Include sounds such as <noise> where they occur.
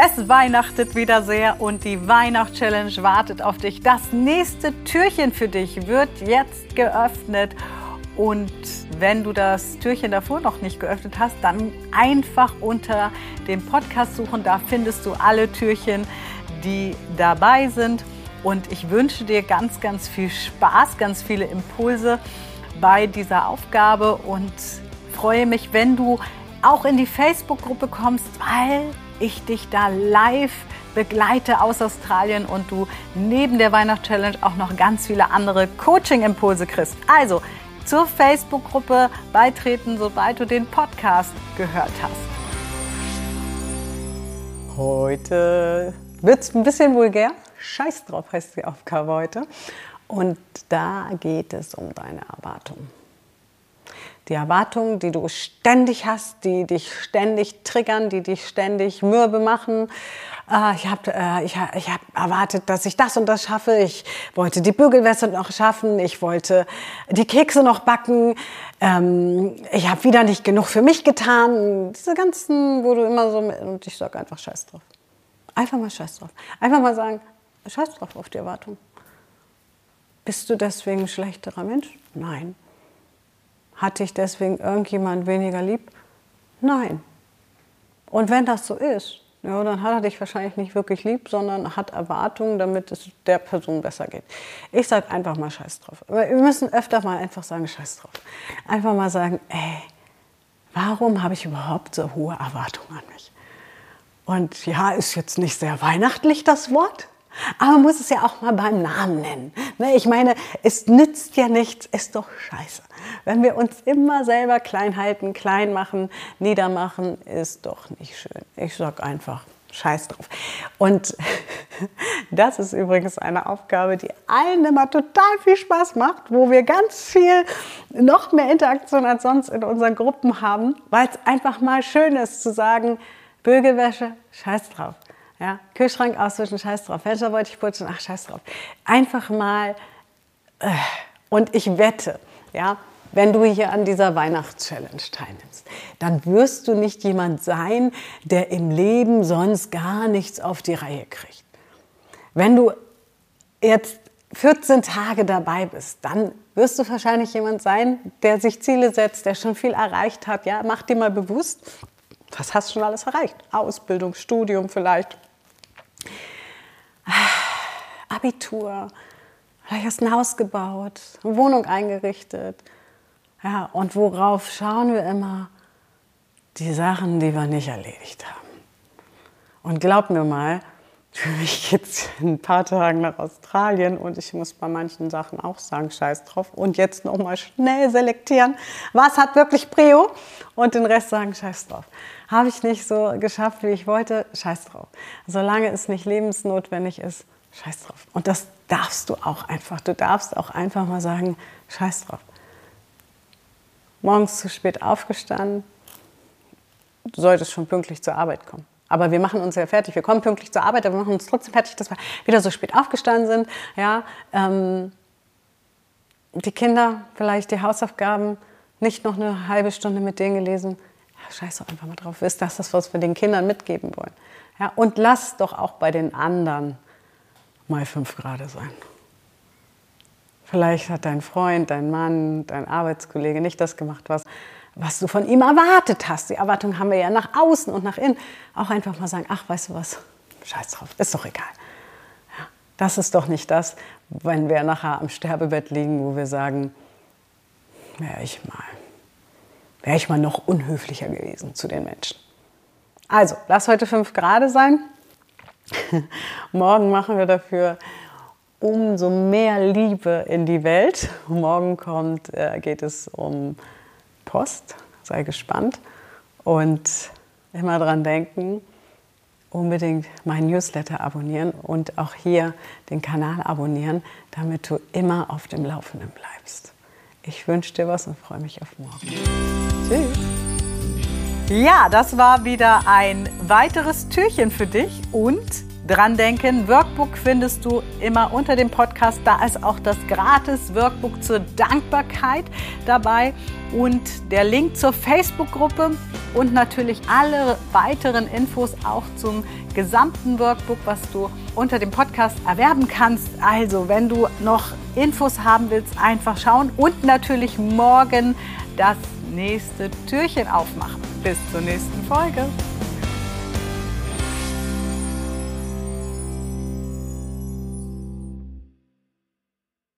Es weihnachtet wieder sehr und die Weihnachtschallenge wartet auf dich. Das nächste Türchen für dich wird jetzt geöffnet. Und wenn du das Türchen davor noch nicht geöffnet hast, dann einfach unter dem Podcast suchen. Da findest du alle Türchen, die dabei sind. Und ich wünsche dir ganz, ganz viel Spaß, ganz viele Impulse bei dieser Aufgabe und freue mich, wenn du auch in die Facebook-Gruppe kommst, weil ich dich da live begleite aus Australien und du neben der Weihnachtschallenge auch noch ganz viele andere Coaching-Impulse kriegst. Also zur Facebook-Gruppe beitreten, sobald du den Podcast gehört hast. Heute wird es ein bisschen vulgär. Scheiß drauf heißt die Aufgabe heute. Und da geht es um deine Erwartungen die Erwartungen, die du ständig hast, die dich ständig triggern, die dich ständig mürbe machen. Äh, ich habe äh, ich, ich hab erwartet, dass ich das und das schaffe. Ich wollte die Bügelwäsche noch schaffen. Ich wollte die Kekse noch backen. Ähm, ich habe wieder nicht genug für mich getan. Diese ganzen, wo du immer so... Und ich sage einfach Scheiß drauf. Einfach mal Scheiß drauf. Einfach mal sagen, Scheiß drauf auf die Erwartung. Bist du deswegen ein schlechterer Mensch? Nein. Hat dich deswegen irgendjemand weniger lieb? Nein. Und wenn das so ist, ja, dann hat er dich wahrscheinlich nicht wirklich lieb, sondern hat Erwartungen, damit es der Person besser geht. Ich sage einfach mal Scheiß drauf. wir müssen öfter mal einfach sagen Scheiß drauf. Einfach mal sagen, ey, warum habe ich überhaupt so hohe Erwartungen an mich? Und ja, ist jetzt nicht sehr weihnachtlich das Wort, aber man muss es ja auch mal beim Namen nennen. Ne, ich meine, es nützt ja nichts, ist doch scheiße. Wenn wir uns immer selber klein halten, klein machen, niedermachen, ist doch nicht schön. Ich sag einfach, scheiß drauf. Und <laughs> das ist übrigens eine Aufgabe, die allen immer total viel Spaß macht, wo wir ganz viel, noch mehr Interaktion als sonst in unseren Gruppen haben, weil es einfach mal schön ist zu sagen, Bügelwäsche, scheiß drauf. Ja, Kühlschrank auswischen, scheiß drauf. Fenster wollte ich putzen, ach, scheiß drauf. Einfach mal, äh, und ich wette, ja, wenn du hier an dieser Weihnachtschallenge teilnimmst, dann wirst du nicht jemand sein, der im Leben sonst gar nichts auf die Reihe kriegt. Wenn du jetzt 14 Tage dabei bist, dann wirst du wahrscheinlich jemand sein, der sich Ziele setzt, der schon viel erreicht hat. Ja, mach dir mal bewusst, was hast du schon alles erreicht? Ausbildung, Studium vielleicht, Abitur, vielleicht hast du ein Haus gebaut, eine Wohnung eingerichtet. Ja, und worauf schauen wir immer? Die Sachen, die wir nicht erledigt haben. Und glaub mir mal, für mich geht es in ein paar Tagen nach Australien und ich muss bei manchen Sachen auch sagen, scheiß drauf. Und jetzt noch mal schnell selektieren, was hat wirklich Prio und den Rest sagen, scheiß drauf. Habe ich nicht so geschafft, wie ich wollte, scheiß drauf. Solange es nicht lebensnotwendig ist, scheiß drauf. Und das darfst du auch einfach. Du darfst auch einfach mal sagen, scheiß drauf. Morgens zu spät aufgestanden, du solltest schon pünktlich zur Arbeit kommen. Aber wir machen uns ja fertig. Wir kommen pünktlich zur Arbeit, aber wir machen uns trotzdem fertig, dass wir wieder so spät aufgestanden sind. Ja, ähm, die Kinder, vielleicht die Hausaufgaben, nicht noch eine halbe Stunde mit denen gelesen. Ja, scheiß doch einfach mal drauf. Ist das das, was wir den Kindern mitgeben wollen? Ja, und lass doch auch bei den anderen mal fünf Grad sein. Vielleicht hat dein Freund, dein Mann, dein Arbeitskollege nicht das gemacht, was, was du von ihm erwartet hast. Die Erwartung haben wir ja nach außen und nach innen. Auch einfach mal sagen, ach, weißt du was, scheiß drauf, ist doch egal. Ja, das ist doch nicht das, wenn wir nachher am Sterbebett liegen, wo wir sagen, wäre ich mal, wäre ich mal noch unhöflicher gewesen zu den Menschen. Also, lass heute fünf Grad sein. <laughs> Morgen machen wir dafür umso mehr Liebe in die Welt. Morgen kommt, äh, geht es um Post. Sei gespannt. Und immer dran denken, unbedingt meinen Newsletter abonnieren und auch hier den Kanal abonnieren, damit du immer auf dem Laufenden bleibst. Ich wünsche dir was und freue mich auf morgen. Tschüss. Ja, das war wieder ein weiteres Türchen für dich und dran denken, Workbook findest du immer unter dem Podcast. Da ist auch das gratis Workbook zur Dankbarkeit dabei und der Link zur Facebook-Gruppe und natürlich alle weiteren Infos auch zum gesamten Workbook, was du unter dem Podcast erwerben kannst. Also, wenn du noch Infos haben willst, einfach schauen und natürlich morgen das nächste Türchen aufmachen. Bis zur nächsten Folge.